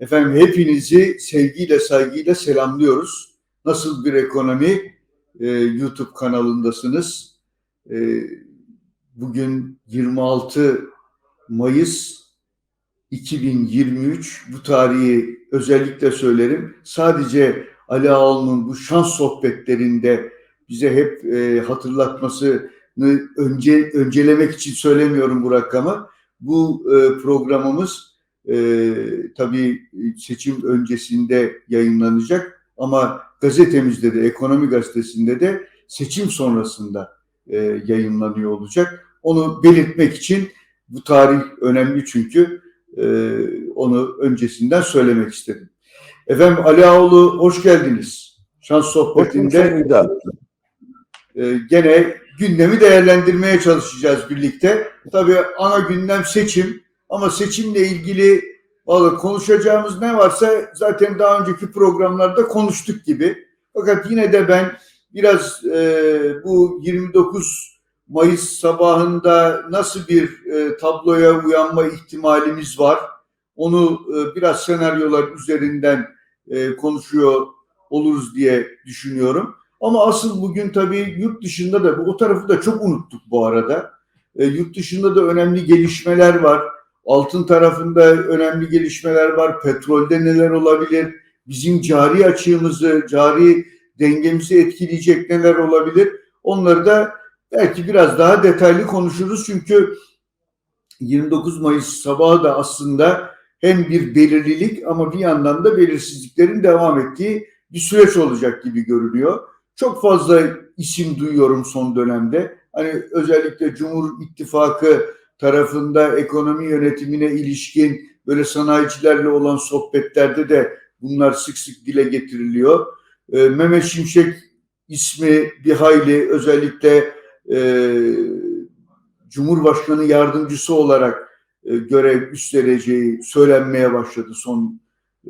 Efendim hepinizi sevgiyle saygıyla selamlıyoruz. Nasıl bir ekonomi e, YouTube kanalındasınız. E, bugün 26 Mayıs 2023 bu tarihi özellikle söylerim. Sadece Ali Ağol'un bu şans sohbetlerinde bize hep e, hatırlatmasını önce öncelemek için söylemiyorum bu rakamı. Bu e, programımız e, tabii seçim öncesinde yayınlanacak ama gazetemizde de, ekonomi gazetesinde de seçim sonrasında e, yayınlanıyor olacak. Onu belirtmek için bu tarih önemli çünkü e, onu öncesinden söylemek istedim. Efendim Ali Ağoğlu hoş geldiniz. Şans sohbetinde e, gene gündemi değerlendirmeye çalışacağız birlikte. Tabii ana gündem seçim ama seçimle ilgili valla konuşacağımız ne varsa zaten daha önceki programlarda konuştuk gibi. Fakat yine de ben biraz e, bu 29 Mayıs sabahında nasıl bir e, tabloya uyanma ihtimalimiz var? Onu e, biraz senaryolar üzerinden e, konuşuyor oluruz diye düşünüyorum. Ama asıl bugün tabii yurt dışında da o tarafı da çok unuttuk bu arada. E, yurt dışında da önemli gelişmeler var. Altın tarafında önemli gelişmeler var. Petrolde neler olabilir? Bizim cari açığımızı, cari dengemizi etkileyecek neler olabilir? Onları da belki biraz daha detaylı konuşuruz. Çünkü 29 Mayıs sabahı da aslında hem bir belirlilik ama bir yandan da belirsizliklerin devam ettiği bir süreç olacak gibi görünüyor. Çok fazla isim duyuyorum son dönemde. Hani özellikle Cumhur İttifakı tarafında ekonomi yönetimine ilişkin böyle sanayicilerle olan sohbetlerde de bunlar sık sık dile getiriliyor. E, Mehmet Şimşek ismi bir hayli özellikle e, Cumhurbaşkanı yardımcısı olarak e, görev üstleneceği söylenmeye başladı son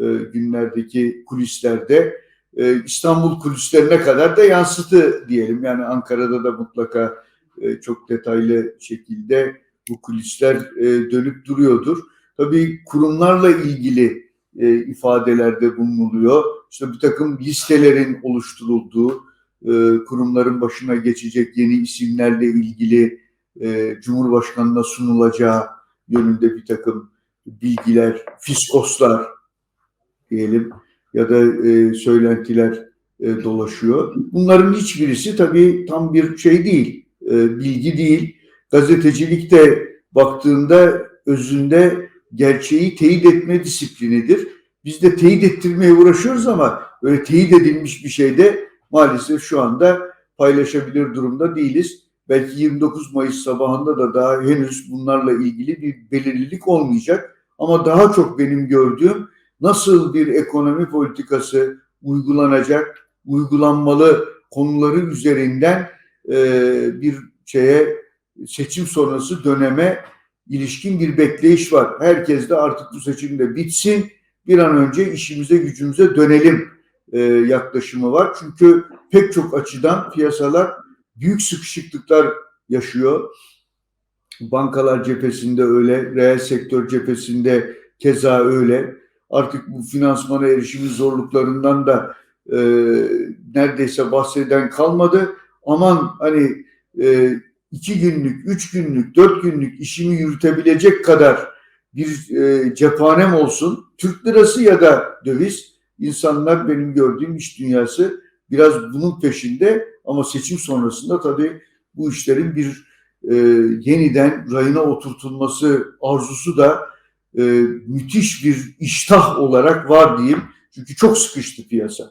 e, günlerdeki kulislerde. E, İstanbul kulislerine kadar da yansıtı diyelim. Yani Ankara'da da mutlaka e, çok detaylı şekilde bu kulisler e, dönüp duruyordur. Tabii kurumlarla ilgili e, ifadelerde bulunuluyor. İşte bir takım listelerin oluşturulduğu, e, kurumların başına geçecek yeni isimlerle ilgili e, Cumhurbaşkanı'na sunulacağı yönünde bir takım bilgiler, fiskoslar diyelim ya da e, söylentiler e, dolaşıyor. Bunların hiçbirisi tabii tam bir şey değil, e, bilgi değil. Gazetecilikte baktığında özünde gerçeği teyit etme disiplinidir. Biz de teyit ettirmeye uğraşıyoruz ama öyle teyit edilmiş bir şey de maalesef şu anda paylaşabilir durumda değiliz. Belki 29 Mayıs sabahında da daha henüz bunlarla ilgili bir belirlilik olmayacak. Ama daha çok benim gördüğüm nasıl bir ekonomi politikası uygulanacak, uygulanmalı konuları üzerinden e, bir şeye seçim sonrası döneme ilişkin bir bekleyiş var. Herkes de artık bu seçim de bitsin, bir an önce işimize gücümüze dönelim e, yaklaşımı var. Çünkü pek çok açıdan piyasalar büyük sıkışıklıklar yaşıyor. Bankalar cephesinde öyle, reel sektör cephesinde keza öyle. Artık bu finansmana erişimin zorluklarından da e, neredeyse bahseden kalmadı. Aman hani e, iki günlük, üç günlük, dört günlük işimi yürütebilecek kadar bir e, cephanem olsun. Türk lirası ya da döviz. insanlar benim gördüğüm iş dünyası biraz bunun peşinde ama seçim sonrasında tabii bu işlerin bir e, yeniden rayına oturtulması arzusu da e, müthiş bir iştah olarak var diyeyim. Çünkü çok sıkıştı piyasa.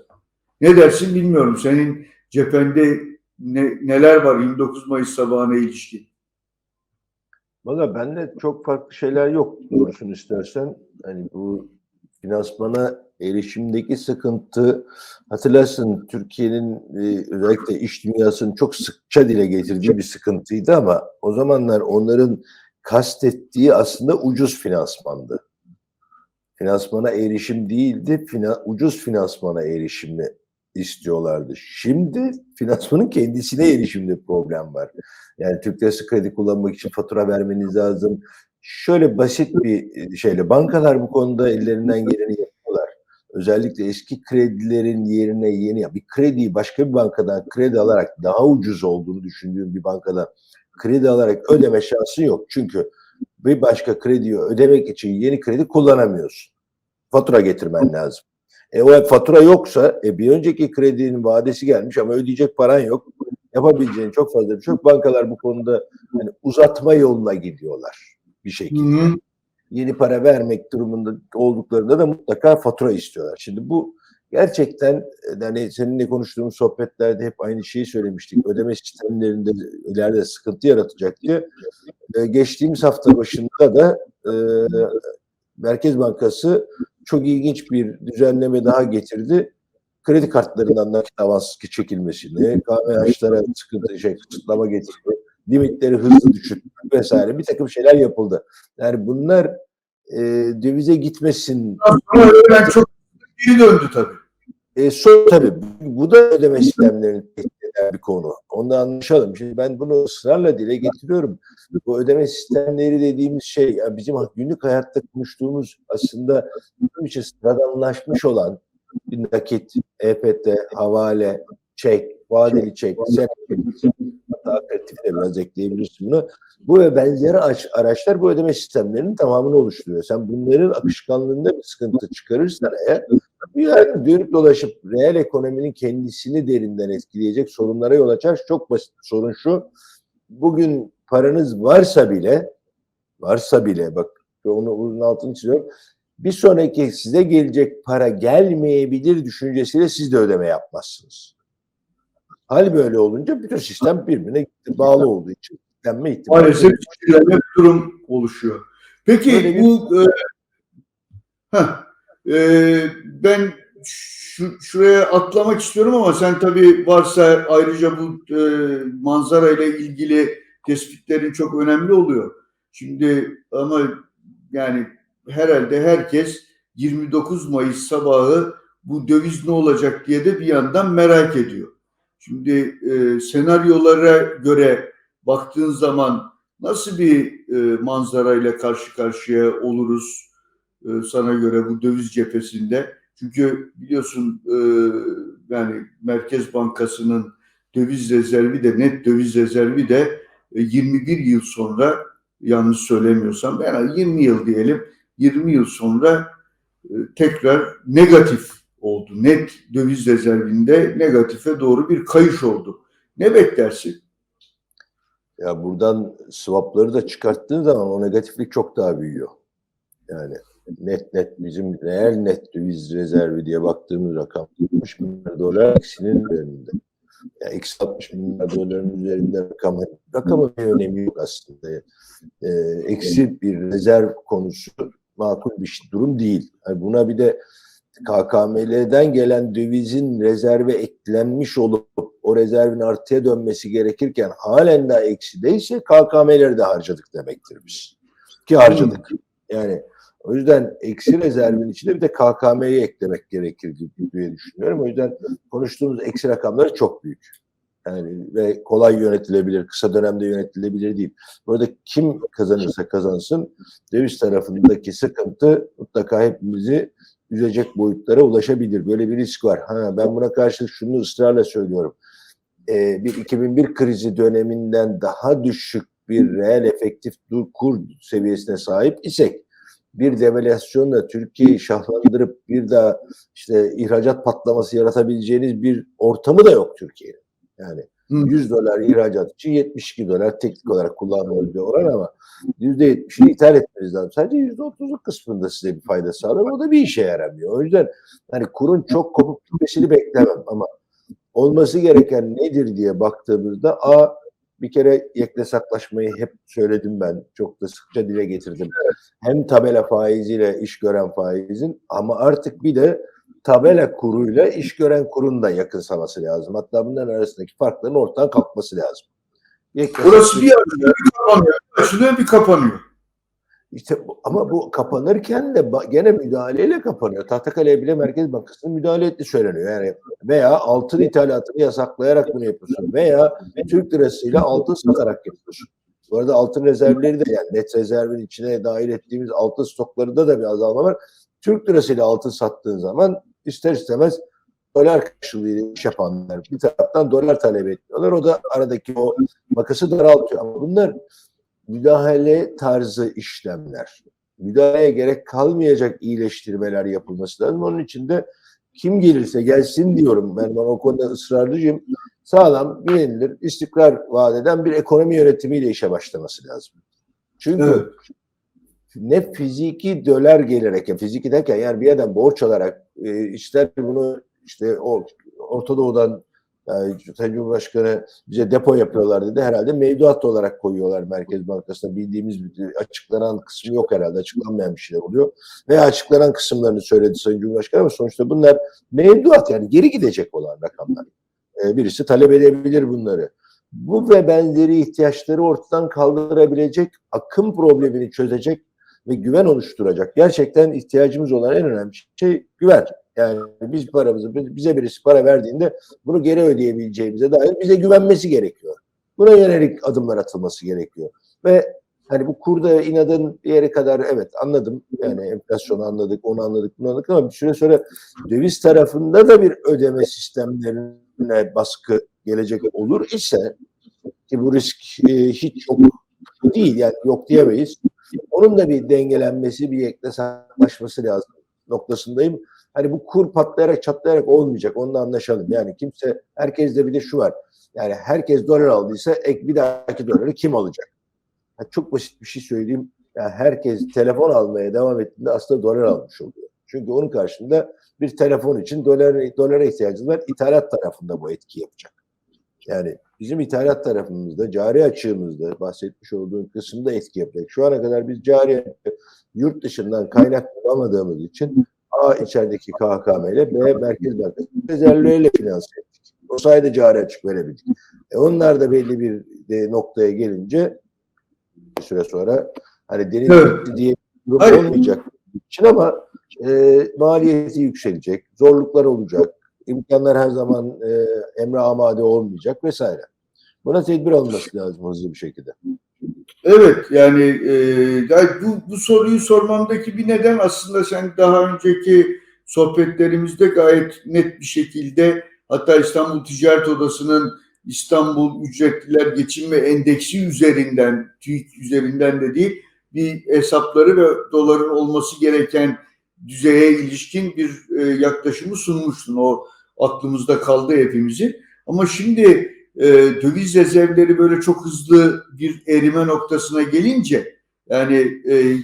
Ne dersin bilmiyorum. Senin cephende ne, neler var 29 Mayıs sabahına ilişkin? Valla bende çok farklı şeyler yok doğrusunu istersen. Hani bu finansmana erişimdeki sıkıntı hatırlarsın Türkiye'nin e, özellikle iş dünyasının çok sıkça dile getirdiği bir sıkıntıydı ama o zamanlar onların kastettiği aslında ucuz finansmandı. Finansmana erişim değildi, fina, ucuz finansmana erişimi istiyorlardı. Şimdi finansmanın kendisine erişimde problem var. Yani Türk Lirası kredi kullanmak için fatura vermeniz lazım. Şöyle basit bir şeyle bankalar bu konuda ellerinden geleni özellikle eski kredilerin yerine yeni bir krediyi başka bir bankadan kredi alarak daha ucuz olduğunu düşündüğüm bir bankada kredi alarak ödeme şansın yok. Çünkü bir başka krediyi ödemek için yeni kredi kullanamıyorsun. Fatura getirmen lazım. E o fatura yoksa e bir önceki kredinin vadesi gelmiş ama ödeyecek paran yok. Yapabileceğin çok fazla bir şey yok. Bankalar bu konuda hani uzatma yoluna gidiyorlar bir şekilde. Hı. Yeni para vermek durumunda olduklarında da mutlaka fatura istiyorlar. Şimdi bu gerçekten hani seninle konuştuğumuz sohbetlerde hep aynı şeyi söylemiştik. Ödeme sistemlerinde ileride sıkıntı yaratacak diye. E, geçtiğimiz hafta başında da e, Merkez Bankası çok ilginç bir düzenleme daha getirdi. Kredi kartlarından nakit avans çekilmesini, KMH'lara sıkıntı şey, kısıtlama getirdi, limitleri hızlı düşürttü vesaire bir takım şeyler yapıldı. Yani bunlar e, dövize gitmesin. Sonra öğlen çok geri döndü tabii. E, son tabii bu da ödeme sistemlerini bir konu. Onu anlaşalım. Şimdi ben bunu ısrarla dile getiriyorum. Bu ödeme sistemleri dediğimiz şey bizim günlük hayatta konuştuğumuz aslında bizim için sıradanlaşmış olan nakit, EFT, havale, çek, vadeli çek, senet, hatta de biraz ekleyebilirsin bunu. Bu ve benzeri araçlar bu ödeme sistemlerinin tamamını oluşturuyor. Sen bunların akışkanlığında bir sıkıntı çıkarırsan eğer yani dönüp dolaşıp reel ekonominin kendisini derinden etkileyecek sorunlara yol açar. Çok basit sorun şu. Bugün paranız varsa bile varsa bile bak onu bunun altını çiziyorum. Bir sonraki size gelecek para gelmeyebilir düşüncesiyle siz de ödeme yapmazsınız. Hal böyle olunca bütün sistem birbirine bağlı olduğu için denme ihtimali. Maalesef bir durum oluşuyor. Peki bir- bu e, heh, e, ben şu, şuraya atlamak istiyorum ama sen tabii varsa ayrıca bu e, manzara ile ilgili tespitlerin çok önemli oluyor. Şimdi ama yani herhalde herkes 29 Mayıs sabahı bu döviz ne olacak diye de bir yandan merak ediyor. Şimdi e, senaryolara göre baktığın zaman nasıl bir e, manzarayla karşı karşıya oluruz e, sana göre bu döviz cephesinde? Çünkü biliyorsun e, yani Merkez Bankası'nın döviz rezervi de net döviz rezervi de e, 21 yıl sonra yanlış söylemiyorsam yani 20 yıl diyelim 20 yıl sonra e, tekrar negatif oldu. Net döviz rezervinde negatife doğru bir kayış oldu. Ne beklersin? Ya buradan swapları da çıkarttığın zaman o negatiflik çok daha büyüyor. Yani net net bizim reel net döviz rezervi diye baktığımız rakam 60 milyar dolar eksinin üzerinde. Ya eksi 60 milyar doların üzerinde rakam, rakamın bir önemi yok aslında. Ee, eksi bir rezerv konusu makul bir şey- durum değil. Yani buna bir de KKM'den gelen dövizin rezerve eklenmiş olup o rezervin artıya dönmesi gerekirken halen daha eksideyse KKM'leri de harcadık demektir biz. Ki harcadık. Yani o yüzden eksi rezervin içinde bir de KKM'yi eklemek gerekir diye düşünüyorum. O yüzden konuştuğumuz eksi rakamları çok büyük. Yani ve kolay yönetilebilir, kısa dönemde yönetilebilir değil. Burada kim kazanırsa kazansın döviz tarafındaki sıkıntı mutlaka hepimizi üzecek boyutlara ulaşabilir. Böyle bir risk var. Ha, ben buna karşı şunu ısrarla söylüyorum. Ee, bir 2001 krizi döneminden daha düşük bir reel efektif dur kur seviyesine sahip isek bir devalüasyonla Türkiye'yi şahlandırıp bir daha işte ihracat patlaması yaratabileceğiniz bir ortamı da yok Türkiye'nin. Yani Hı. 100 dolar ihracat için 72 dolar teknik olarak kullanılan bir oran ama %70'ini ithal etmeniz lazım. Sadece %30'luk kısmında size bir fayda sağlar. O da bir işe yaramıyor. O yüzden hani kurun çok kopup gitmesini beklemem ama olması gereken nedir diye baktığımızda A bir kere yeknesaklaşmayı hep söyledim ben. Çok da sıkça dile getirdim. Hem tabela faiziyle iş gören faizin ama artık bir de tabela kuruyla iş gören kurun da yakınsaması lazım. Hatta bunların arasındaki farkların ortadan kalkması lazım. Burası bir açılıyor, bir kapanıyor. Açılıyor, bir kapanıyor. İşte ama bu kapanırken de gene müdahaleyle kapanıyor. Tahtakale'ye bile Merkez Bankası'nın müdahale ettiği söyleniyor. Yani veya altın ithalatını yasaklayarak bunu yapıyorsun veya Türk lirasıyla altın satarak yapıyorsun. Bu arada altın rezervleri de yani net rezervin içine dahil ettiğimiz altın stoklarında da bir azalma var. Türk lirasıyla altın sattığın zaman ister istemez dolar karşılığıyla iş yapanlar bir taraftan dolar talep ediyorlar. O da aradaki o makası daraltıyor. Ama bunlar müdahale tarzı işlemler. Müdahaleye gerek kalmayacak iyileştirmeler yapılması lazım. Onun için de kim gelirse gelsin diyorum. Ben, ben o konuda ısrarlıcıyım. Sağlam, güvenilir, istikrar vaat eden bir ekonomi yönetimiyle işe başlaması lazım. Çünkü Evet. ne fiziki dolar gelerek, ya fiziki derken yani bir yerden borç alarak e, ister bunu işte Orta Doğu'dan yani Sayın Cumhurbaşkanı bize depo yapıyorlar dedi. Herhalde mevduat olarak koyuyorlar Merkez Bankası'na. Bildiğimiz açıklanan kısmı yok herhalde. Açıklanmayan bir şeyler oluyor. Veya açıklanan kısımlarını söyledi Sayın Cumhurbaşkanı ama sonuçta bunlar mevduat yani geri gidecek olan rakamlar. Ee, birisi talep edebilir bunları. Bu ve benzeri ihtiyaçları ortadan kaldırabilecek, akım problemini çözecek ve güven oluşturacak. Gerçekten ihtiyacımız olan en önemli şey güven. Yani biz paramızı, bize birisi para verdiğinde bunu geri ödeyebileceğimize dair bize güvenmesi gerekiyor. Buna yönelik adımlar atılması gerekiyor. Ve hani bu kurda inadın bir yere kadar evet anladım. Yani enflasyonu anladık, onu anladık, bunu anladık ama bir süre sonra döviz tarafında da bir ödeme sistemlerine baskı gelecek olur ise ki bu risk e, hiç yok değil yani yok diyemeyiz. Onun da bir dengelenmesi, bir yaklaşması lazım noktasındayım. Hani bu kur patlayarak çatlayarak olmayacak. Onunla anlaşalım. Yani kimse, herkes de bir de şu var. Yani herkes dolar aldıysa ek bir dahaki doları kim alacak? Yani çok basit bir şey söyleyeyim. Yani herkes telefon almaya devam ettiğinde aslında dolar almış oluyor. Çünkü onun karşında bir telefon için dolar, dolara ihtiyacımız var. İthalat tarafında bu etki yapacak. Yani bizim ithalat tarafımızda, cari açığımızda bahsetmiş olduğum kısımda etki yapacak. Şu ana kadar biz cari yurt dışından kaynak bulamadığımız için A içerideki KKM ile B Merkez Bankası rezervleriyle finanse ettik. O sayede cari açık verebildik. E onlar da belli bir de noktaya gelince bir süre sonra hani deniz Evet. diye durum Hayır. olmayacak için ama e, maliyeti yükselecek, zorluklar olacak, imkanlar her zaman e, emre amade olmayacak vesaire. Buna tedbir alınması lazım hızlı bir şekilde. Evet yani e, bu, bu soruyu sormamdaki bir neden aslında sen daha önceki sohbetlerimizde gayet net bir şekilde hatta İstanbul Ticaret Odası'nın İstanbul Ücretliler Geçinme Endeksi üzerinden, TÜİK üzerinden de değil bir hesapları ve doların olması gereken düzeye ilişkin bir e, yaklaşımı sunmuştun. O aklımızda kaldı hepimizin. Ama şimdi e, döviz rezervleri böyle çok hızlı bir erime noktasına gelince yani e,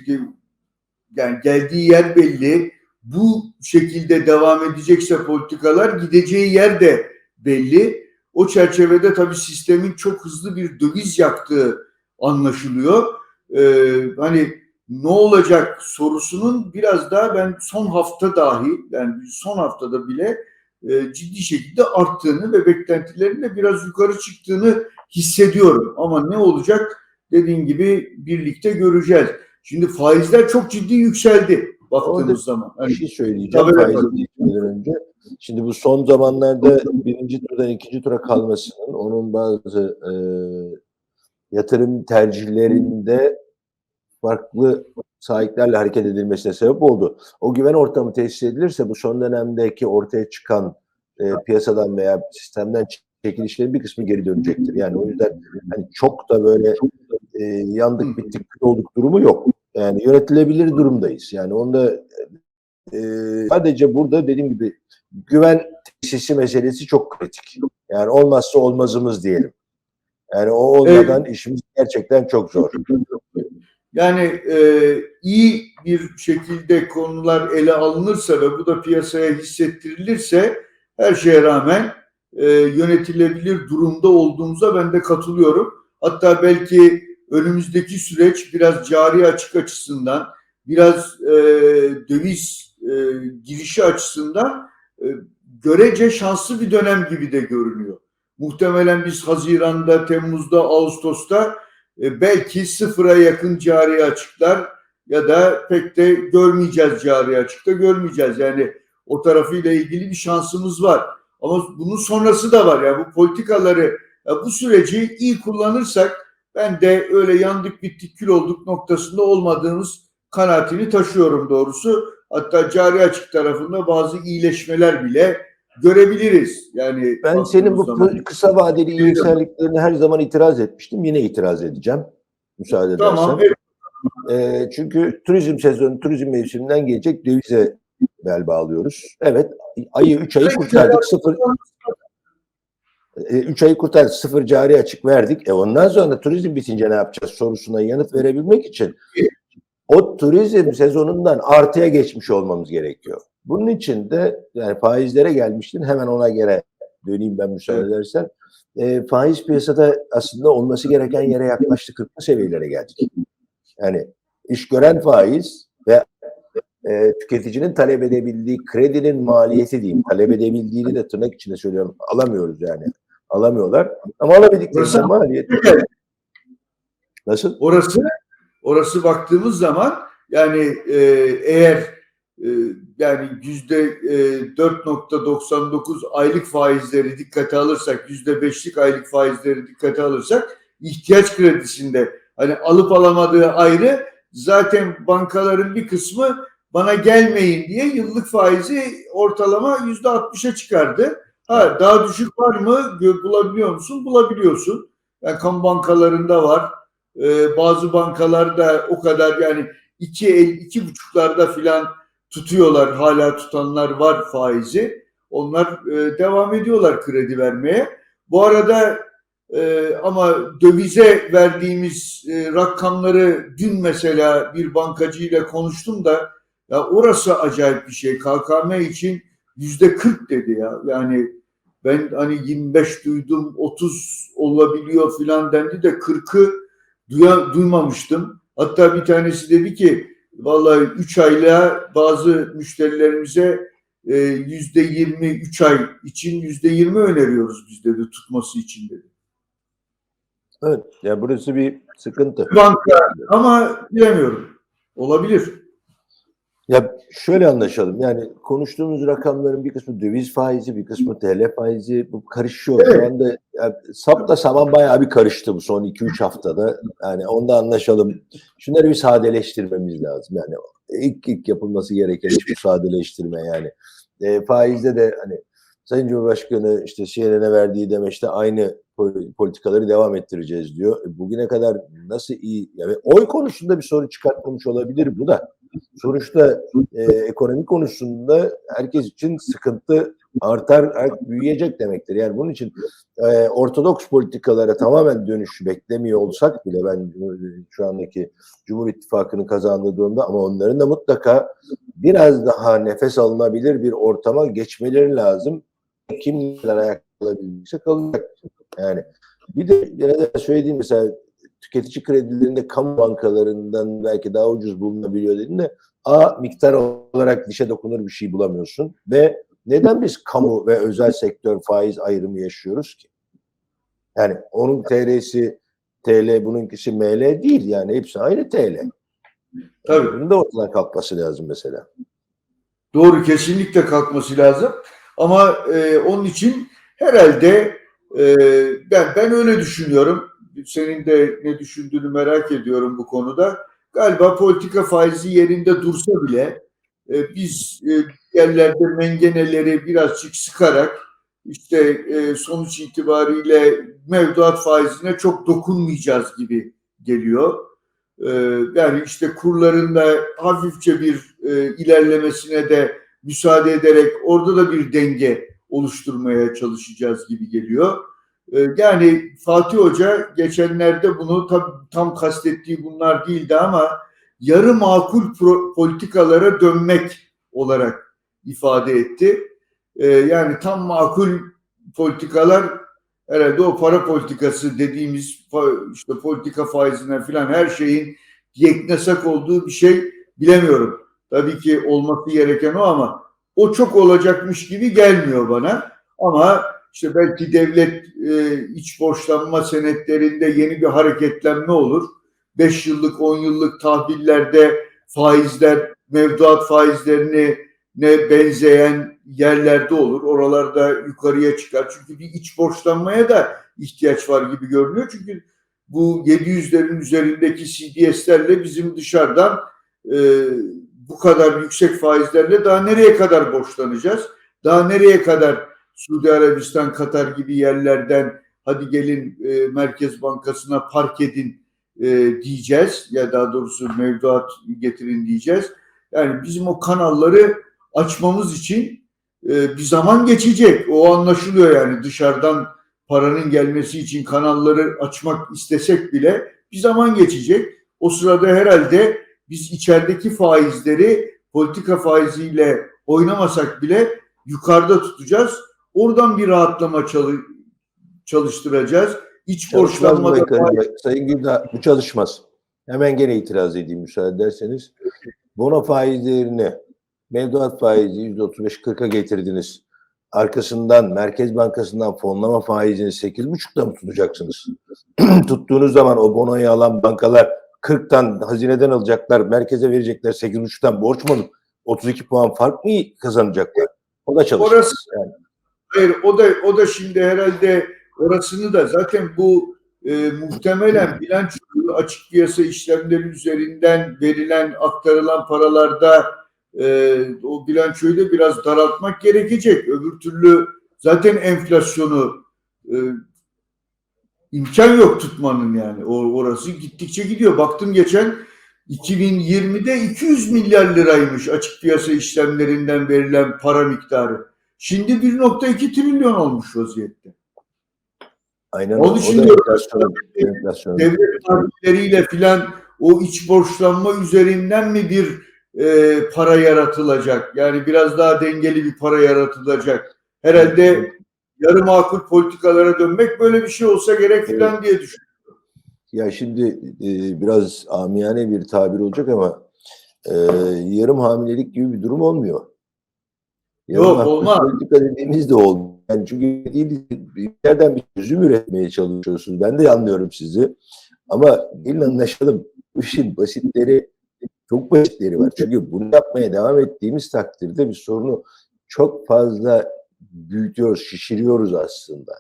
yani geldiği yer belli. Bu şekilde devam edecekse politikalar gideceği yer de belli. O çerçevede tabii sistemin çok hızlı bir döviz yaktığı anlaşılıyor. Ee, hani ne olacak sorusunun biraz daha ben son hafta dahi yani son haftada bile e, ciddi şekilde arttığını ve beklentilerin de biraz yukarı çıktığını hissediyorum. Ama ne olacak dediğin gibi birlikte göreceğiz. Şimdi faizler çok ciddi yükseldi baktığımız Orada zaman. Bir Hani, şey söyleyeceğim Tabii, faiz tabii. geçmeden önce. Şimdi bu son zamanlarda birinci turdan ikinci tura kalmasının onun bazı e, yatırım tercihlerinde farklı sahiplerle hareket edilmesine sebep oldu. O güven ortamı tesis edilirse bu son dönemdeki ortaya çıkan e, piyasadan veya sistemden çekilişlerin bir kısmı geri dönecektir. Yani o yüzden hani çok da böyle e, yandık bittik olduk durumu yok. Yani yönetilebilir durumdayız. Yani onda e, sadece burada dediğim gibi güven tesisi meselesi çok kritik. Yani olmazsa olmazımız diyelim. Yani o olmadan işimiz gerçekten çok zor. Yani e, iyi bir şekilde konular ele alınırsa ve bu da piyasaya hissettirilirse her şeye rağmen e, yönetilebilir durumda olduğumuza ben de katılıyorum. Hatta belki önümüzdeki süreç biraz cari açık açısından, biraz e, döviz e, girişi açısından e, görece şanslı bir dönem gibi de görünüyor. Muhtemelen biz Haziran'da, Temmuz'da, Ağustos'ta e, belki sıfıra yakın cari açıklar ya da pek de görmeyeceğiz cari açıkta görmeyeceğiz. Yani o tarafıyla ilgili bir şansımız var. Ama bunun sonrası da var. Yani bu politikaları, ya bu süreci iyi kullanırsak ben de öyle yandık bittik kül olduk noktasında olmadığımız kanaatini taşıyorum doğrusu. Hatta cari açık tarafında bazı iyileşmeler bile görebiliriz. Yani Ben senin bu zaman. kı- kısa vadeli iyimserliklerine her zaman itiraz etmiştim. Yine itiraz edeceğim. Müsaade edersen. Tamam, evet. Ee, çünkü turizm sezonu, turizm mevsiminden gelecek dövize bel bağlıyoruz. Evet, ayı 3 ayı kurtardık. Sıfır, 3 ayı kurtardık. Sıfır cari açık verdik. E ondan sonra turizm bitince ne yapacağız sorusuna yanıt verebilmek için o turizm sezonundan artıya geçmiş olmamız gerekiyor. Bunun için de yani faizlere gelmiştin. Hemen ona göre döneyim ben müsaade Evet. edersen. E, faiz piyasada aslında olması gereken yere yaklaştı 40'lı seviyelere geldik. Yani iş gören faiz ve e, tüketicinin talep edebildiği kredinin maliyeti diyeyim. Talep edebildiğini de tırnak içinde söylüyorum. Alamıyoruz yani. Alamıyorlar. Ama alabildikleri Burası- maliyet. Nasıl? Orası orası baktığımız zaman yani e, eğer e, yani yüzde e, 4.99 aylık faizleri dikkate alırsak yüzde beşlik aylık faizleri dikkate alırsak ihtiyaç kredisinde hani alıp alamadığı ayrı zaten bankaların bir kısmı bana gelmeyin diye yıllık faizi ortalama yüzde 60'a çıkardı. Ha daha düşük var mı? Bulabiliyor musun? Bulabiliyorsun. Yani kamu bankalarında var. Ee, bazı bankalar da o kadar yani iki el iki buçuklarda filan tutuyorlar. Hala tutanlar var faizi. Onlar e, devam ediyorlar kredi vermeye. Bu arada e, ama dövize verdiğimiz e, rakamları dün mesela bir bankacıyla konuştum da ya orası acayip bir şey. KKM için yüzde 40 dedi ya. Yani ben hani 25 duydum 30 olabiliyor filan dendi de 40'ı duya, duymamıştım. Hatta bir tanesi dedi ki vallahi 3 aylığa bazı müşterilerimize e, yüzde 20 3 ay için yüzde 20 öneriyoruz biz dedi tutması için dedi. Evet. Ya burası bir sıkıntı. Banka ama bilemiyorum. Olabilir. Ya şöyle anlaşalım. Yani konuştuğumuz rakamların bir kısmı döviz faizi, bir kısmı TL faizi. Bu karışıyor. Evet. Şu anda ya, sapla saman bayağı bir karıştı bu son 2-3 haftada. Yani onda anlaşalım. Şunları bir sadeleştirmemiz lazım. Yani ilk ilk yapılması gereken iş bu sadeleştirme yani. E, faizde de hani Sayın Cumhurbaşkanı işte CNN'e verdiği demeçte aynı pol- politikaları devam ettireceğiz diyor. E, bugüne kadar nasıl iyi yani oy konusunda bir sorun çıkartmamış olabilir bu da. Sonuçta e, ekonomi konusunda herkes için sıkıntı artar, art- büyüyecek demektir. Yani bunun için e, ortodoks politikalara tamamen dönüş beklemiyor olsak bile ben e, şu andaki Cumhur İttifakı'nın kazandığı durumda ama onların da mutlaka biraz daha nefes alınabilir bir ortama geçmeleri lazım. Kim neler ayakta kalabilirse kalacak. Yani bir de yine de söylediğim mesela tüketici kredilerinde kamu bankalarından belki daha ucuz bulunabiliyor dediğinde A miktar olarak dişe dokunur bir şey bulamıyorsun ve neden biz kamu ve özel sektör faiz ayrımı yaşıyoruz ki? Yani onun TL'si TL, bununkisi ML değil yani hepsi aynı TL. Tabii. Bunun da ortadan kalkması lazım mesela. Doğru kesinlikle kalkması lazım. Ama e, onun için herhalde e, ben ben öyle düşünüyorum. Senin de ne düşündüğünü merak ediyorum bu konuda. Galiba politika faizi yerinde dursa bile e, biz e, yerlerde mengeneleri birazcık sıkarak işte e, sonuç itibariyle mevduat faizine çok dokunmayacağız gibi geliyor. E, yani işte kurlarında hafifçe bir e, ilerlemesine de müsaade ederek orada da bir denge oluşturmaya çalışacağız gibi geliyor. E, yani Fatih Hoca geçenlerde bunu tam, tam kastettiği bunlar değildi ama yarı makul pro, politikalara dönmek olarak ifade etti. E, yani tam makul politikalar herhalde o para politikası dediğimiz işte politika faizine filan her şeyin yeknesak olduğu bir şey bilemiyorum. Tabii ki olması gereken o ama o çok olacakmış gibi gelmiyor bana. Ama işte belki devlet e, iç borçlanma senetlerinde yeni bir hareketlenme olur. 5 yıllık 10 yıllık tahvillerde faizler mevduat faizlerini ne benzeyen yerlerde olur. Oralarda yukarıya çıkar. Çünkü bir iç borçlanmaya da ihtiyaç var gibi görünüyor. Çünkü bu 700'lerin üzerindeki CDS'lerle bizim dışarıdan e, bu kadar yüksek faizlerle daha nereye kadar borçlanacağız? Daha nereye kadar Suudi Arabistan, Katar gibi yerlerden hadi gelin e, Merkez Bankası'na park edin e, diyeceğiz ya daha doğrusu mevduat getirin diyeceğiz. Yani bizim o kanalları açmamız için e, bir zaman geçecek. O anlaşılıyor yani dışarıdan paranın gelmesi için kanalları açmak istesek bile bir zaman geçecek. O sırada herhalde biz içerideki faizleri politika faiziyle oynamasak bile yukarıda tutacağız. Oradan bir rahatlama çalı- çalıştıracağız. İç Bekir Bey? Sayın Güldağ bu çalışmaz. Hemen gene itiraz edeyim müsaade ederseniz. Bono faizlerini mevduat faizi %35-40'a getirdiniz. Arkasından Merkez Bankası'ndan fonlama faizini 8,5'ta mı tutacaksınız? Tuttuğunuz zaman o bonoyu alan bankalar 40'tan hazineden alacaklar, merkeze verecekler 8,5'tan borç mu alıp 32 puan fark mı kazanacaklar? O da çalışmaz. Orası Yani. Hayır o da o da şimdi herhalde orasını da zaten bu e, muhtemelen bilanço açık piyasa işlemleri üzerinden verilen aktarılan paralarda e, o bilançoyu da biraz daraltmak gerekecek. Öbür türlü zaten enflasyonu e, imkan yok tutmanın yani. O, orası gittikçe gidiyor. Baktım geçen 2020'de 200 milyar liraymış açık piyasa işlemlerinden verilen para miktarı. Şimdi 1.2 trilyon olmuş vaziyette. Aynen Onun için de- enflasyon. Devlet tahvilleriyle filan o iç borçlanma üzerinden mi bir e, para yaratılacak? Yani biraz daha dengeli bir para yaratılacak. Herhalde yarı makul politikalara dönmek böyle bir şey olsa gerek filan diye düşünüyorum. Ya şimdi e, biraz amiyane bir tabir olacak ama e, yarım hamilelik gibi bir durum olmuyor. Yok, olmaz. Politika dediğimiz de olmuyor. Yani çünkü değil, bir yerden bir çözüm üretmeye çalışıyorsunuz. Ben de anlıyorum sizi. Ama gelin anlaşalım. Bu işin basitleri, çok basitleri var. Çünkü bunu yapmaya devam ettiğimiz takdirde bir sorunu çok fazla büyütüyoruz, şişiriyoruz aslında.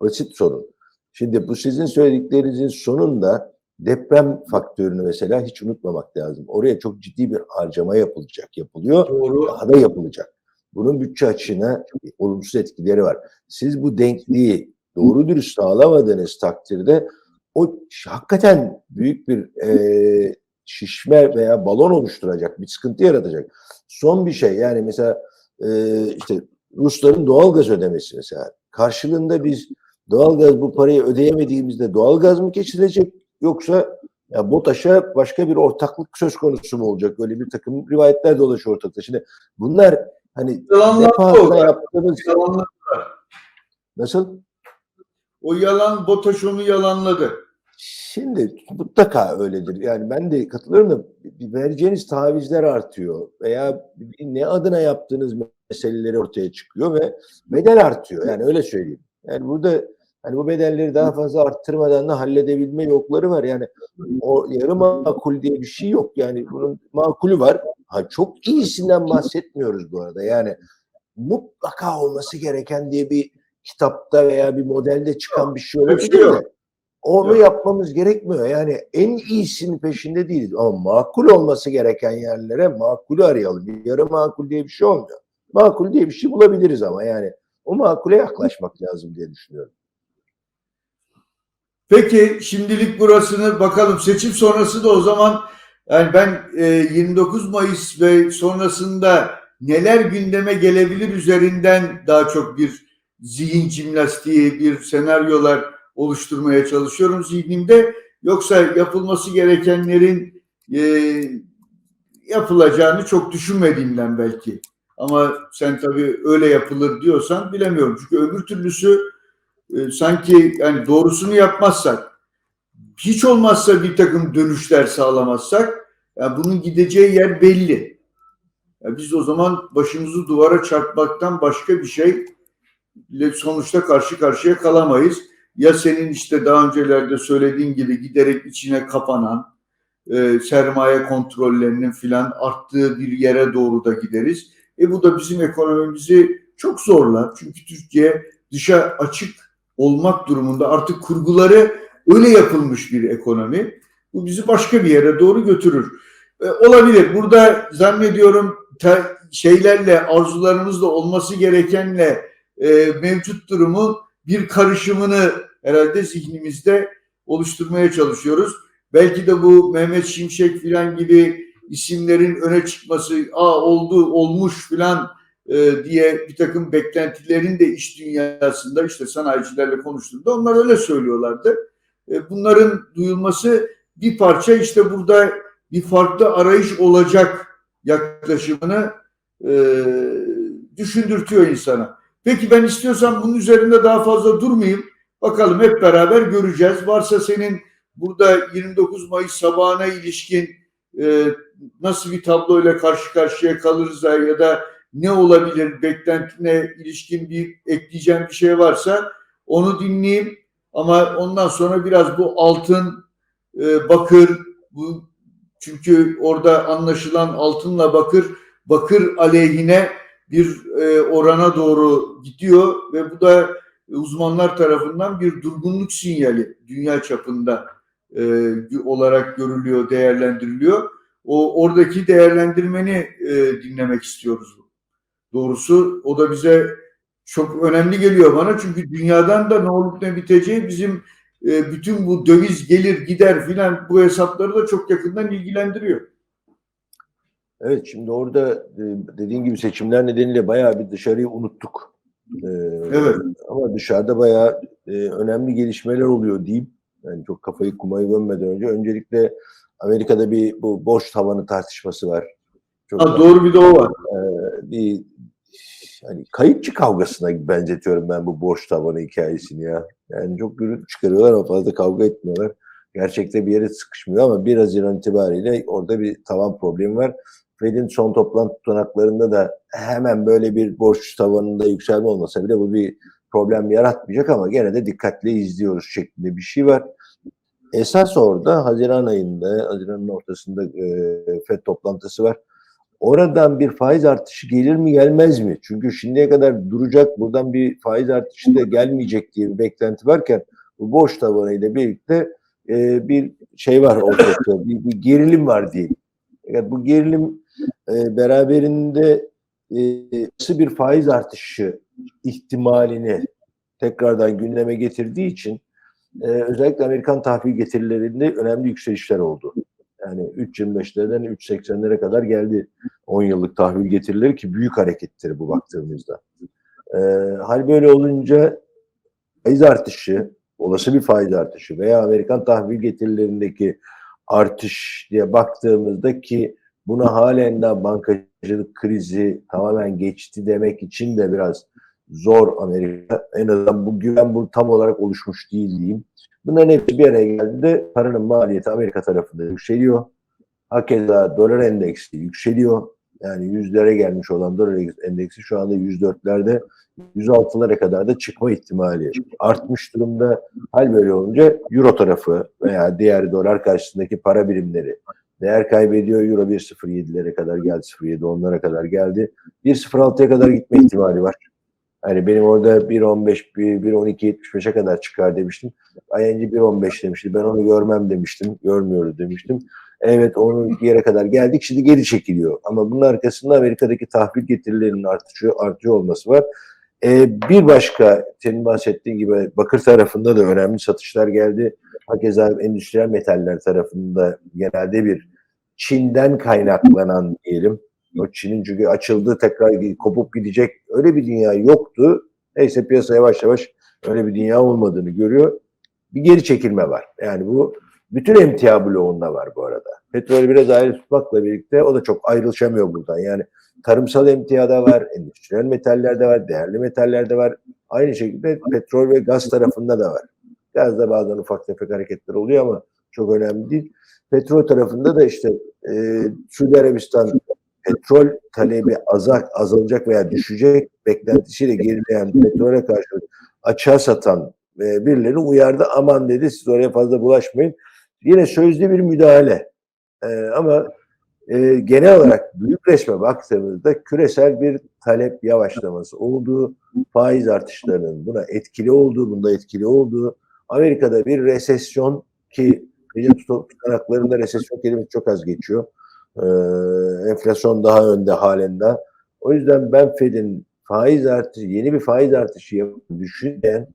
Basit sorun. Şimdi bu sizin söylediklerinizin sonunda deprem faktörünü mesela hiç unutmamak lazım. Oraya çok ciddi bir harcama yapılacak, yapılıyor. Doğru. Daha da yapılacak. Bunun bütçe açığına olumsuz etkileri var. Siz bu denkliği doğru dürüst sağlamadığınız takdirde o hakikaten büyük bir e, şişme veya balon oluşturacak, bir sıkıntı yaratacak. Son bir şey yani mesela e, işte Rusların doğalgaz ödemesi mesela. Karşılığında biz doğalgaz bu parayı ödeyemediğimizde doğalgaz mı geçilecek yoksa ya BOTAŞ'a başka bir ortaklık söz konusu mu olacak? Öyle bir takım rivayetler dolaşıyor ortalıkta. Şimdi bunlar hani Yalanlar doğru. yaptığımız Yalanla- nasıl? O yalan BOTAŞ onu yalanladı. Şimdi mutlaka öyledir. Yani ben de katılıyorum da vereceğiniz tavizler artıyor veya ne adına yaptığınız meseleleri ortaya çıkıyor ve bedel artıyor. Yani öyle söyleyeyim. Yani burada hani bu bedelleri daha fazla arttırmadan da halledebilme yokları var. Yani o yarı makul diye bir şey yok. Yani bunun makulü var. Ha, çok iyisinden bahsetmiyoruz bu arada. Yani mutlaka olması gereken diye bir kitapta veya bir modelde çıkan bir şey olabilir de onu yapmamız gerekmiyor. Yani en iyisinin peşinde değiliz. Ama makul olması gereken yerlere makulü arayalım. Yarı makul diye bir şey olmuyor. Makul diye bir şey bulabiliriz ama yani o makule yaklaşmak lazım diye düşünüyorum. Peki şimdilik burasını bakalım. Seçim sonrası da o zaman yani ben e, 29 Mayıs ve sonrasında neler gündeme gelebilir üzerinden daha çok bir zihin jimnastiği, bir senaryolar oluşturmaya çalışıyorum zihnimde. Yoksa yapılması gerekenlerin e, yapılacağını çok düşünmediğimden belki. Ama sen tabii öyle yapılır diyorsan bilemiyorum. Çünkü öbür türlüsü e, sanki yani doğrusunu yapmazsak hiç olmazsa bir takım dönüşler sağlamazsak yani bunun gideceği yer belli. Yani biz o zaman başımızı duvara çarpmaktan başka bir şeyle sonuçta karşı karşıya kalamayız. Ya senin işte daha öncelerde söylediğin gibi giderek içine kapanan e, sermaye kontrollerinin filan arttığı bir yere doğru da gideriz. E bu da bizim ekonomimizi çok zorlar. Çünkü Türkiye dışa açık olmak durumunda artık kurguları öyle yapılmış bir ekonomi. Bu bizi başka bir yere doğru götürür. E, olabilir. Burada zannediyorum te- şeylerle, arzularımızla olması gerekenle e, mevcut durumu bir karışımını herhalde zihnimizde oluşturmaya çalışıyoruz. Belki de bu Mehmet Şimşek filan gibi isimlerin öne çıkması, aa oldu, olmuş filan e, diye bir takım beklentilerin de iş dünyasında işte sanayicilerle konuştuğumda onlar öyle söylüyorlardı. E, bunların duyulması bir parça işte burada bir farklı arayış olacak yaklaşımını e, düşündürtüyor insana. Peki ben istiyorsam bunun üzerinde daha fazla durmayayım. Bakalım hep beraber göreceğiz. Varsa senin burada 29 Mayıs sabahına ilişkin e, nasıl bir tabloyla karşı karşıya kalırız ya da ne olabilir beklentine ilişkin bir ekleyeceğim bir şey varsa onu dinleyeyim. Ama ondan sonra biraz bu altın, e, bakır, bu çünkü orada anlaşılan altınla bakır, bakır aleyhine bir e, orana doğru gidiyor ve bu da uzmanlar tarafından bir durgunluk sinyali dünya çapında e, olarak görülüyor, değerlendiriliyor. O oradaki değerlendirmeni e, dinlemek istiyoruz. Doğrusu o da bize çok önemli geliyor bana çünkü dünyadan da ne olup ne biteceği bizim e, bütün bu döviz gelir gider filan bu hesapları da çok yakından ilgilendiriyor. Evet şimdi orada e, dediğin gibi seçimler nedeniyle bayağı bir dışarıyı unuttuk. Ee, Evet. Ama dışarıda bayağı e, önemli gelişmeler oluyor diyeyim. Yani çok kafayı kumaya gömmeden önce öncelikle Amerika'da bir bu boş tavanı tartışması var. Çok Ha, doğru bir de o var. bir hani kayıkçı kavgasına benzetiyorum ben bu boş tavanı hikayesini ya. Yani çok gürültü çıkarıyorlar ama fazla kavga etmiyorlar. Gerçekte bir yere sıkışmıyor ama 1 Haziran itibariyle orada bir tavan problemi var. Fed'in son toplantı tutanaklarında da hemen böyle bir borç tavanında yükselme olmasa bile bu bir problem yaratmayacak ama gene de dikkatli izliyoruz şeklinde bir şey var. Esas orada Haziran ayında, Haziran'ın ortasında e, FED toplantısı var. Oradan bir faiz artışı gelir mi gelmez mi? Çünkü şimdiye kadar duracak buradan bir faiz artışı da gelmeyecek diye bir beklenti varken bu boş tavanıyla birlikte e, bir şey var ortada, bir, bir gerilim var diye. Yani bu gerilim e, beraberinde e, nasıl bir faiz artışı ihtimalini tekrardan gündeme getirdiği için e, özellikle Amerikan tahvil getirilerinde önemli yükselişler oldu. Yani 3.25'lerden 3.80'lere kadar geldi 10 yıllık tahvil getirileri ki büyük harekettir bu baktığımızda. E, hal böyle olunca faiz artışı, olası bir faiz artışı veya Amerikan tahvil getirilerindeki artış diye baktığımızda ki buna halen de bankacılık krizi tamamen geçti demek için de biraz zor Amerika. En azından bu güven bu tam olarak oluşmuş değil diyeyim. Bunların hepsi bir araya geldiğinde paranın maliyeti Amerika tarafında yükseliyor. Hakeza dolar endeksi yükseliyor. Yani yüzlere gelmiş olan dolar endeksi şu anda 104'lerde 106'lara kadar da çıkma ihtimali artmış durumda. Hal böyle olunca euro tarafı veya diğer dolar karşısındaki para birimleri değer kaybediyor. Euro 1.07'lere kadar geldi. 0.7 onlara kadar geldi. 1.06'ya kadar gitme ihtimali var. Hani benim orada 1.15, 1.12.75'e kadar çıkar demiştim. ING 1.15 demişti. Ben onu görmem demiştim. Görmüyoruz demiştim. Evet onun yere kadar geldik. Şimdi geri çekiliyor. Ama bunun arkasında Amerika'daki tahvil getirilerinin artışı, artıyor olması var. Ee, bir başka senin bahsettiğin gibi bakır tarafında da önemli satışlar geldi. Hakeza endüstriyel metaller tarafında genelde bir Çin'den kaynaklanan diyelim. O Çin'in çünkü açıldığı tekrar kopup gidecek öyle bir dünya yoktu. Neyse piyasa yavaş yavaş öyle bir dünya olmadığını görüyor. Bir geri çekilme var. Yani bu bütün emtia bloğunda var bu arada. Petrolü biraz ayrı tutmakla birlikte o da çok ayrılışamıyor buradan. Yani tarımsal emtiada var, endüstriyel metallerde var, değerli metallerde var. Aynı şekilde petrol ve gaz tarafında da var. Gazda bazen ufak tefek hareketler oluyor ama çok önemli değil. Petrol tarafında da işte e, Suudi Arabistan petrol talebi azak, azalacak veya düşecek beklentisiyle gerileyen petrole karşı açığa satan e, birileri uyardı. Aman dedi siz oraya fazla bulaşmayın. Yine sözlü bir müdahale. E, ama e, genel olarak büyük resme baktığımızda küresel bir talep yavaşlaması olduğu, faiz artışlarının buna etkili olduğu, bunda etkili olduğu, Amerika'da bir resesyon ki benim tutanaklarında resesyon kelimesi çok az geçiyor. Ee, enflasyon daha önde halen daha. O yüzden ben Fed'in faiz artışı, yeni bir faiz artışı düşünen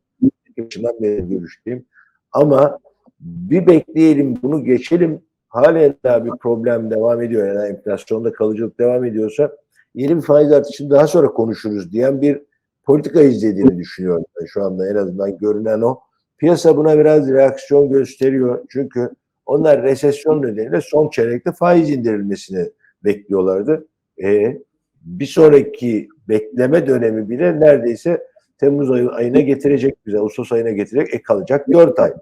başından beri görüştüğüm ama bir bekleyelim bunu geçelim. Halen daha bir problem devam ediyor. Yani enflasyonda kalıcılık devam ediyorsa yeni bir faiz artışını daha sonra konuşuruz diyen bir politika izlediğini düşünüyorum ben şu anda. En azından görünen o. Piyasa buna biraz reaksiyon gösteriyor. Çünkü onlar resesyon nedeniyle son çeyrekte faiz indirilmesini bekliyorlardı. E, bir sonraki bekleme dönemi bile neredeyse Temmuz ayı, ayına getirecek bize, Ağustos ayına getirecek, e kalacak 4 ay.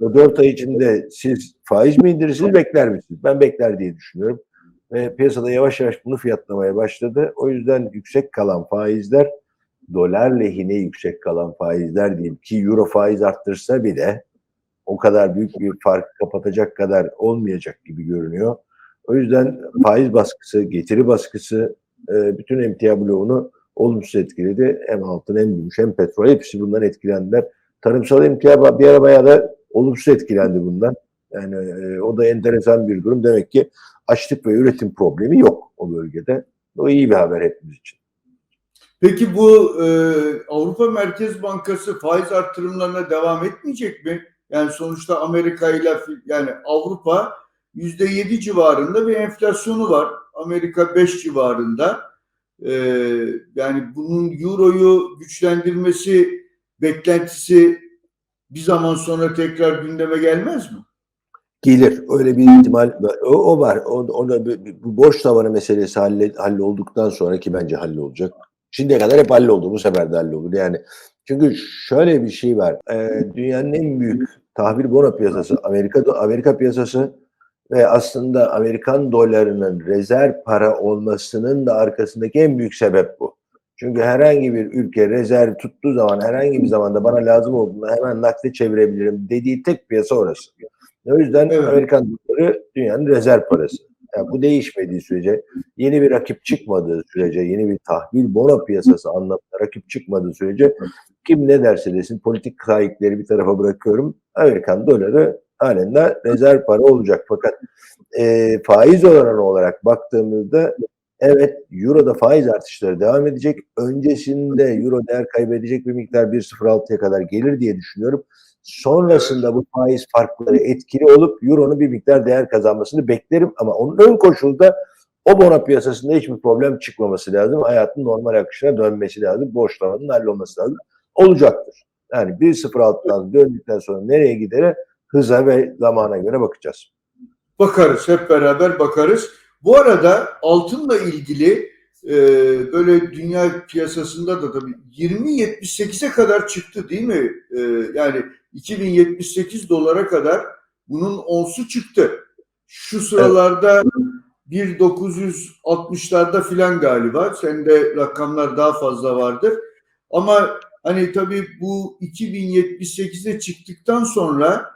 O 4 ay içinde siz faiz mi indirirsiniz, bekler misiniz? Ben bekler diye düşünüyorum. Ve piyasada yavaş yavaş bunu fiyatlamaya başladı. O yüzden yüksek kalan faizler, dolar lehine yüksek kalan faizler diyeyim ki euro faiz arttırsa bile o kadar büyük bir farkı kapatacak kadar olmayacak gibi görünüyor. O yüzden faiz baskısı, getiri baskısı e, bütün emtia bloğunu olumsuz etkiledi. Hem altın hem gümüş hem petrol hepsi bundan etkilendiler. Tarımsal emtia bir ara bayağı da olumsuz etkilendi bundan. Yani e, o da enteresan bir durum. Demek ki açlık ve üretim problemi yok o bölgede. O iyi bir haber hepimiz için. Peki bu e, Avrupa Merkez Bankası faiz artırımlarına devam etmeyecek mi? Yani sonuçta Amerika ile yani Avrupa yüzde yedi civarında bir enflasyonu var. Amerika 5 civarında. Ee, yani bunun euroyu güçlendirmesi beklentisi bir zaman sonra tekrar gündeme gelmez mi? Gelir. Öyle bir ihtimal o, o var. Ona bu borç tavanı meselesi halle, hallolduktan sonra ki bence hallolacak. Şimdiye kadar hep halloldu. Bu sefer de hallolur. Yani çünkü şöyle bir şey var. Ee, dünyanın en büyük tahvil bono piyasası Amerika Amerika piyasası ve aslında Amerikan dolarının rezerv para olmasının da arkasındaki en büyük sebep bu. Çünkü herhangi bir ülke rezerv tuttuğu zaman herhangi bir zamanda bana lazım olduğunda hemen nakde çevirebilirim dediği tek piyasa orası. O yüzden evet. Amerikan doları dünyanın rezerv parası. Yani bu değişmediği sürece, yeni bir rakip çıkmadığı sürece, yeni bir tahvil bono piyasası anlamında rakip çıkmadığı sürece kim ne derse desin politik sahipleri bir tarafa bırakıyorum. Amerikan doları halen de rezerv para olacak. Fakat e, faiz oranı olarak baktığımızda evet Euro'da faiz artışları devam edecek. Öncesinde Euro değer kaybedecek bir miktar 1.06'ya kadar gelir diye düşünüyorum. Sonrasında bu faiz farkları etkili olup Euro'nun bir miktar değer kazanmasını beklerim ama onun ön koşulda o bono piyasasında hiçbir problem çıkmaması lazım. Hayatın normal akışına dönmesi lazım. Borçlamanın hallolması lazım. Olacaktır. Yani 1.06'dan döndükten sonra nereye gidere hıza ve zamana göre bakacağız. Bakarız. Hep beraber bakarız. Bu arada altınla ilgili e, böyle dünya piyasasında da tabii 20.78'e kadar çıktı değil mi? E, yani 2078 dolara kadar bunun onsu çıktı. Şu sıralarda evet. 1960'larda filan galiba. Sende rakamlar daha fazla vardır. Ama hani tabii bu 2078'e çıktıktan sonra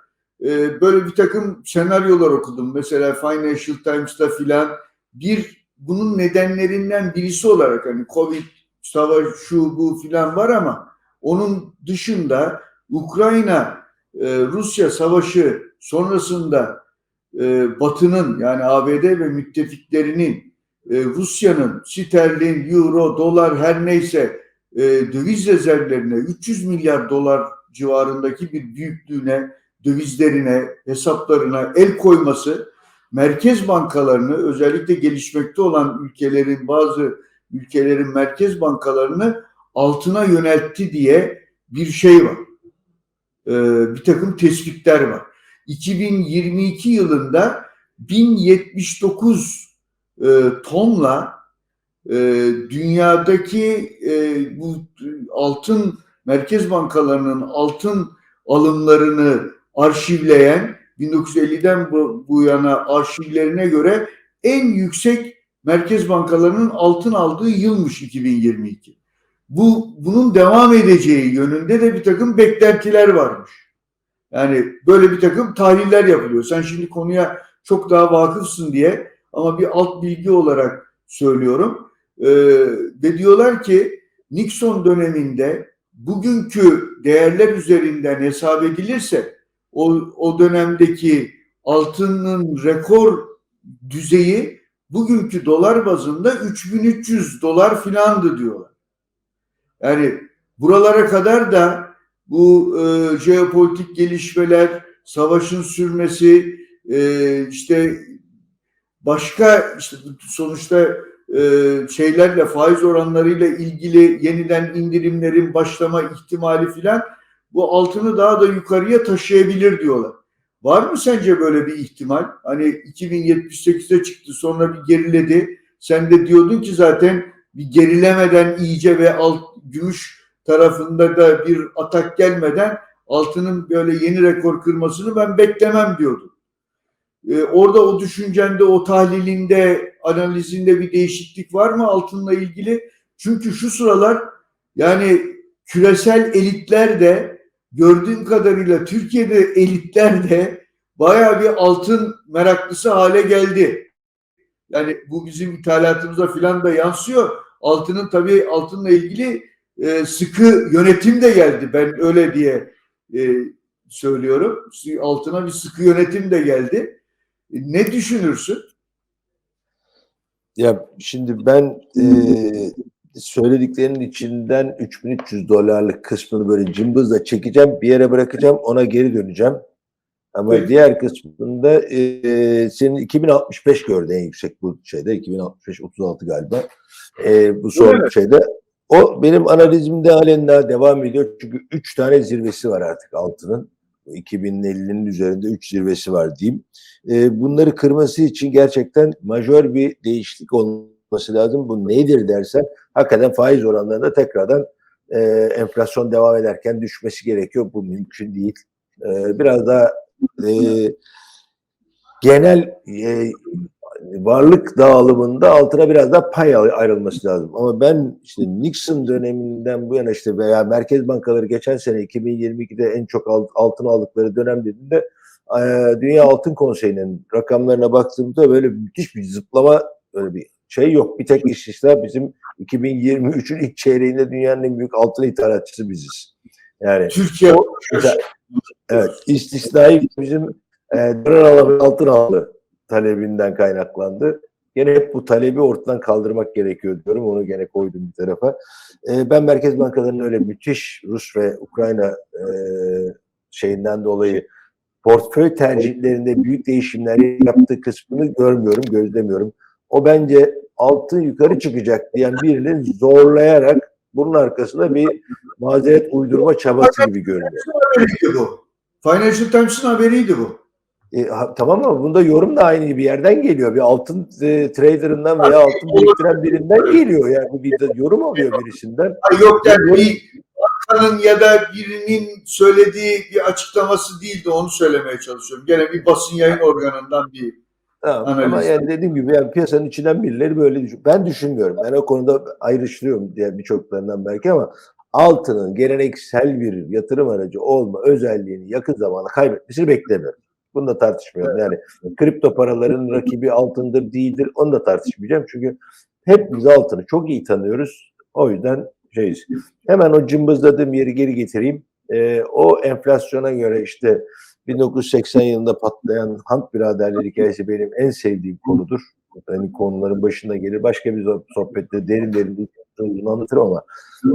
e, böyle bir takım senaryolar okudum. Mesela Financial Times'ta filan bir bunun nedenlerinden birisi olarak hani Covid, savaş, şu bu filan var ama onun dışında Ukrayna e, Rusya savaşı sonrasında e, Batı'nın yani ABD ve müttefiklerinin e, Rusya'nın sterlin, euro, dolar her neyse döviz rezervlerine 300 milyar dolar civarındaki bir büyüklüğüne dövizlerine, hesaplarına el koyması merkez bankalarını özellikle gelişmekte olan ülkelerin bazı ülkelerin merkez bankalarını altına yöneltti diye bir şey var. Ee, bir takım tespitler var. 2022 yılında 1079 e, tonla e, dünyadaki e, bu altın merkez bankalarının altın alımlarını arşivleyen 1950'den bu, bu yana arşivlerine göre en yüksek merkez bankalarının altın aldığı yılmış 2022. Bu bunun devam edeceği yönünde de bir takım beklentiler varmış. Yani böyle bir takım tahliller yapılıyor. Sen şimdi konuya çok daha vakıfsın diye ama bir alt bilgi olarak söylüyorum. Ee, ve diyorlar ki Nixon döneminde bugünkü değerler üzerinden hesap edilirse o, o dönemdeki altının rekor düzeyi bugünkü dolar bazında 3300 dolar filandı diyorlar. Yani buralara kadar da bu e, jeopolitik gelişmeler, savaşın sürmesi, e, işte başka işte sonuçta e, şeylerle faiz oranlarıyla ilgili yeniden indirimlerin başlama ihtimali filan bu altını daha da yukarıya taşıyabilir diyorlar. Var mı sence böyle bir ihtimal? Hani 2078'de çıktı sonra bir geriledi. Sen de diyordun ki zaten bir gerilemeden iyice ve alt, gümüş tarafında da bir atak gelmeden altının böyle yeni rekor kırmasını ben beklemem diyordum. Ee, orada o düşüncende, o tahlilinde, analizinde bir değişiklik var mı altınla ilgili? Çünkü şu sıralar yani küresel elitler de gördüğüm kadarıyla Türkiye'de elitler de bayağı bir altın meraklısı hale geldi. Yani bu bizim ithalatımıza filan da yansıyor. Altının tabii altınla ilgili e, sıkı yönetim de geldi. Ben öyle diye e, söylüyorum. Altına bir sıkı yönetim de geldi. E, ne düşünürsün? Ya şimdi ben e, söylediklerinin içinden 3300 dolarlık kısmını böyle cımbızla çekeceğim, bir yere bırakacağım, ona geri döneceğim. Ama Peki. diğer kısmında e, senin 2065 gördü en yüksek bu şeyde. 2065 36 galiba. E, bu son Evet. şeyde. O benim analizimde halen daha devam ediyor. Çünkü 3 tane zirvesi var artık altının. 2050'nin üzerinde 3 zirvesi var diyeyim. E, bunları kırması için gerçekten majör bir değişiklik olması lazım. Bu nedir dersen hakikaten faiz oranlarında tekrardan e, enflasyon devam ederken düşmesi gerekiyor. Bu mümkün değil. E, biraz daha e, genel e, varlık dağılımında altına biraz daha pay ay- ayrılması lazım. Ama ben işte Nixon döneminden bu yana işte veya merkez bankaları geçen sene 2022'de en çok alt- altın aldıkları dönem dediğinde e, Dünya Altın Konseyi'nin rakamlarına baktığımda böyle müthiş bir zıplama öyle bir şey yok. Bir tek istisna bizim 2023'ün ilk çeyreğinde dünyanın en büyük altın ithalatçısı biziz. Yani Türkiye o- Evet, istisnai bizim e, dolar alabil altın aldı talebinden kaynaklandı. Gene hep bu talebi ortadan kaldırmak gerekiyor diyorum. Onu gene koydum bir tarafa. E, ben Merkez Bankalarının öyle müthiş Rus ve Ukrayna e, şeyinden dolayı portföy tercihlerinde büyük değişimler yaptığı kısmını görmüyorum, gözlemiyorum. O bence altın yukarı çıkacak diyen birini zorlayarak bunun arkasında bir mazeret uydurma çabası gibi görünüyor. bu. Financial Times'ın haberiydi bu. E, ha- tamam ama bunda yorum da aynı bir yerden geliyor. Bir altın e, traderından veya altın biriktiren birinden geliyor. Yani bir de yorum alıyor birisinden. Ha, Yok yani bir bankanın ya da birinin söylediği bir açıklaması değildi onu söylemeye çalışıyorum. Gene bir basın yayın organından bir Tamam. Ama yani dediğim gibi yani piyasanın içinden birileri böyle düşün. Ben düşünmüyorum. Ben o konuda ayrıştırıyorum diye birçoklarından belki ama altının geleneksel bir yatırım aracı olma özelliğini yakın zamanda kaybetmesini beklemiyorum. Bunu da tartışmıyorum. Yani kripto paraların rakibi altındır değildir onu da tartışmayacağım. Çünkü hep biz altını çok iyi tanıyoruz. O yüzden şeyiz. Hemen o cımbızladığım yeri geri getireyim. Ee, o enflasyona göre işte 1980 yılında patlayan Hunt biraderleri hikayesi benim en sevdiğim konudur. Yani konuların başında gelir. Başka bir sohbette derin derin uzun anlatırım ama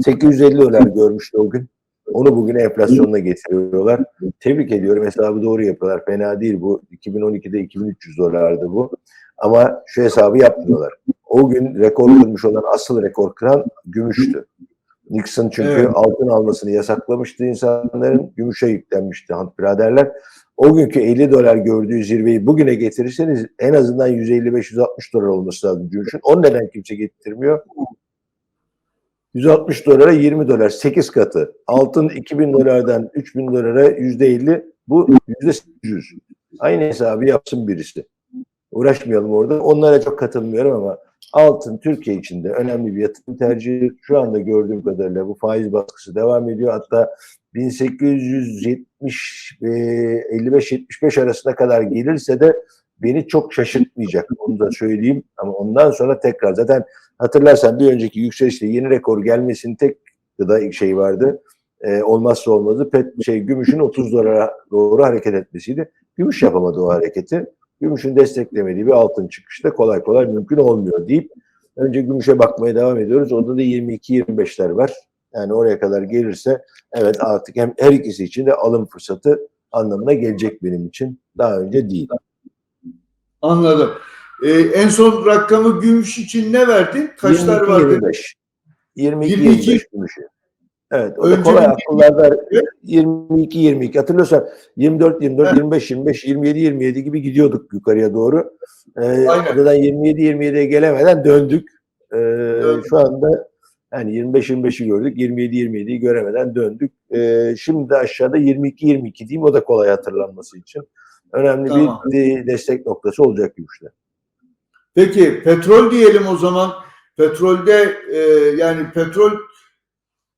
850 dolar görmüştü o gün. Onu bugün enflasyonla getiriyorlar. Tebrik ediyorum. Hesabı doğru yapıyorlar. Fena değil bu. 2012'de 2300 dolardı bu. Ama şu hesabı yapmıyorlar. O gün rekor kırmış olan asıl rekor kıran gümüştü. Nixon çünkü Evet. altın almasını yasaklamıştı insanların. Gümüşe yüklenmişti Hunt biraderler. O günkü 50 dolar gördüğü zirveyi bugüne getirirseniz en azından 155-160 dolar olması lazım gümüşün. Onu neden kimse getirmiyor? 160 dolara 20 dolar 8 katı. Altın 2000 dolardan 3000 dolara %50 bu %800. Aynı hesabı yapsın birisi. Uğraşmayalım orada. Onlara çok katılmıyorum ama altın Türkiye içinde önemli bir yatırım tercihi. Şu anda gördüğüm kadarıyla bu faiz baskısı devam ediyor. Hatta 1870 ve 55-75 arasına kadar gelirse de beni çok şaşırtmayacak. Onu da söyleyeyim. Ama ondan sonra tekrar zaten hatırlarsan bir önceki yükselişte yeni rekor gelmesinin tek gıda şey vardı. Ee, olmazsa olmazı pet şey gümüşün 30 dolara doğru hareket etmesiydi. Gümüş yapamadı o hareketi. Gümüşün desteklemediği bir altın çıkışı da kolay kolay mümkün olmuyor deyip önce gümüşe bakmaya devam ediyoruz. Orada da 22-25'ler var. Yani oraya kadar gelirse evet artık hem her ikisi için de alım fırsatı anlamına gelecek benim için. Daha önce değil. Anladım. Ee, en son rakamı gümüş için ne verdin? Kaçlar vardı? 25. 22 22. 25 gümüşü. Evet, o da kolay akıllarda 22 22 hatırlıyorsan 24 24 25 25 27 27 gibi gidiyorduk yukarıya doğru. Ee, oradan 27 27'ye gelemeden döndük. Ee, Döndük. şu anda yani 25 25'i gördük. 27 27'yi göremeden döndük. Ee, şimdi de aşağıda 22 22 diyeyim o da kolay hatırlanması için. Önemli Tamam. bir de- destek noktası olacak gümüşte. Peki petrol diyelim o zaman. Petrolde e, yani petrol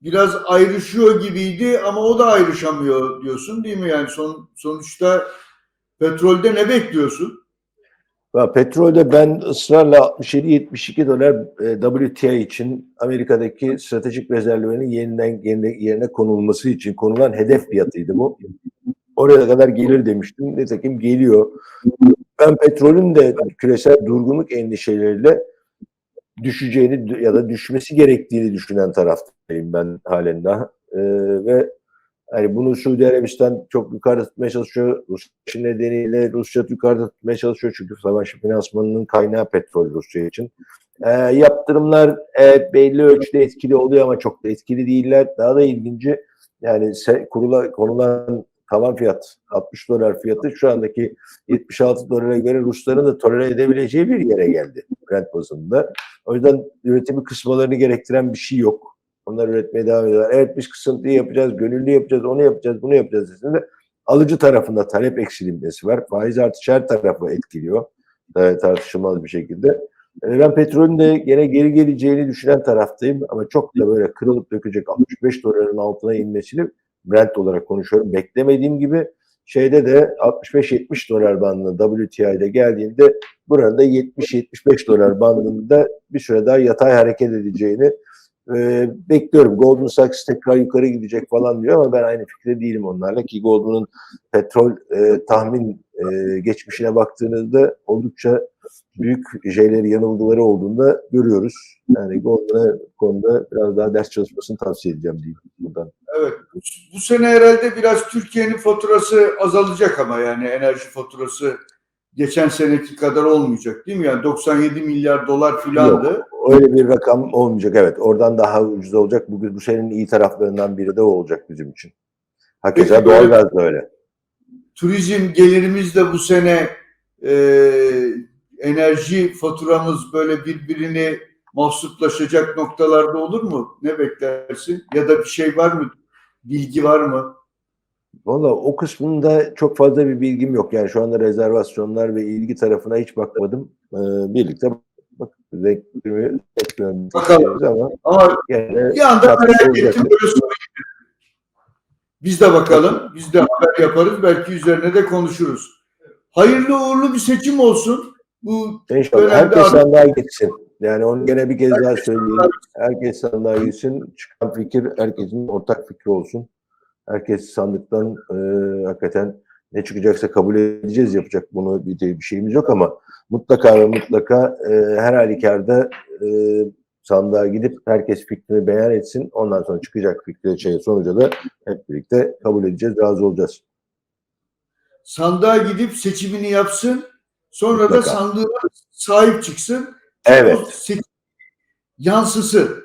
biraz ayrışıyor gibiydi ama o da ayrışamıyor diyorsun değil mi? Yani son, sonuçta petrolde ne bekliyorsun? Ya petrolde ben ısrarla 67-72 dolar e, WTI için Amerika'daki stratejik rezervlerinin yeniden yerine, konulması için konulan hedef fiyatıydı bu. Oraya kadar gelir demiştim. Nitekim geliyor. Ben petrolün de küresel durgunluk endişeleriyle düşeceğini ya da düşmesi gerektiğini düşünen taraftayım ben halen daha. E, ve yani bunu Suudi Arabistan çok yukarıda tutmaya çalışıyor. Rusya nedeniyle Rusya yukarıda tutmaya çalışıyor. Çünkü savaş finansmanının kaynağı petrol Rusya için. Ee, yaptırımlar evet, belli ölçüde etkili oluyor ama çok da etkili değiller. Daha da ilginci yani kurula, konulan tavan fiyat 60 dolar fiyatı şu andaki 76 dolara göre Rusların da tolere edebileceği bir yere geldi Brent bazında. O yüzden üretimi kısmalarını gerektiren bir şey yok. Onlar üretmeye devam ediyorlar. Evet biz kısıntıyı yapacağız, gönüllü yapacağız, onu yapacağız, bunu yapacağız dediğinde alıcı tarafında talep eksilmesi var. Faiz artışı her tarafı etkiliyor. Evet, tartışılmaz bir şekilde. Yani ben petrolün de gene geri geleceğini düşünen taraftayım ama çok da böyle kırılıp dökecek 65 doların altına inmesini Brent olarak konuşuyorum. Beklemediğim gibi şeyde de 65-70 dolar bandında WTI'de geldiğinde burada 70-75 dolar bandında bir süre daha yatay hareket edeceğini e, bekliyorum. Goldman Sachs tekrar yukarı gidecek falan diyor ama ben aynı fikirde değilim onlarla ki Goldman'ın petrol e, tahmin e, geçmişine baktığınızda oldukça büyük şeyleri yanılgıları olduğunda görüyoruz. Yani Goldman'a konuda biraz daha ders çalışmasını tavsiye edeceğim diyeyim buradan. Evet. Bu sene herhalde biraz Türkiye'nin faturası azalacak ama yani enerji faturası geçen seneki kadar olmayacak değil mi? Yani 97 milyar dolar filandı. Öyle bir rakam olmayacak evet. Oradan daha ucuz olacak. Bu, bu senenin iyi taraflarından biri de olacak bizim için. Hakeza Peki, doğalgaz da öyle. Turizm gelirimiz de bu sene e, enerji faturamız böyle birbirini mahsuplaşacak noktalarda olur mu? Ne beklersin? Ya da bir şey var mı? Bilgi var mı? Valla o kısmında çok fazla bir bilgim yok. Yani şu anda rezervasyonlar ve ilgi tarafına hiç bakmadım. Ee, birlikte bak, bekliyorum. Bakalım. Ama Ama gene bir anda merak ettim böyle. Biz de bakalım. Biz de haber yaparız. Belki üzerine de konuşuruz. Hayırlı uğurlu bir seçim olsun. Bu İnşallah. Herkes sandığa gitsin. Yani onu gene bir kez daha söyleyeyim. Herkes sandığa gitsin. Çıkan fikir herkesin ortak fikri olsun. Herkes sandıktan e, hakikaten ne çıkacaksa kabul edeceğiz yapacak bunu bir, bir şeyimiz yok ama mutlaka ve mutlaka e, her halükarda e, sandığa gidip herkes fikrini beyan etsin. Ondan sonra çıkacak fikri şey sonuca da hep birlikte kabul edeceğiz, razı olacağız. sandığa gidip seçimini yapsın. Sonra da Mutlaka. sandığa sahip çıksın. Evet. Yansısın.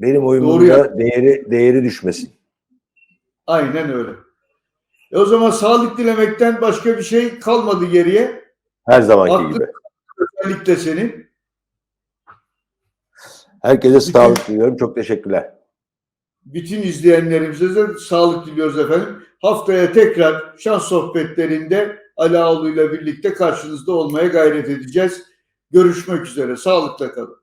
Benim oyumun da değeri, değeri düşmesin. Aynen öyle. E o zaman sağlık dilemekten başka bir şey kalmadı geriye. Her zamanki Haklı. gibi. Özellikle senin. Herkese sağlık diliyorum. Çok teşekkürler. Bütün izleyenlerimize de sağlık diliyoruz efendim. Haftaya tekrar şans sohbetlerinde Ali Ağulu ile birlikte karşınızda olmaya gayret edeceğiz. Görüşmek üzere. Sağlıkla kalın.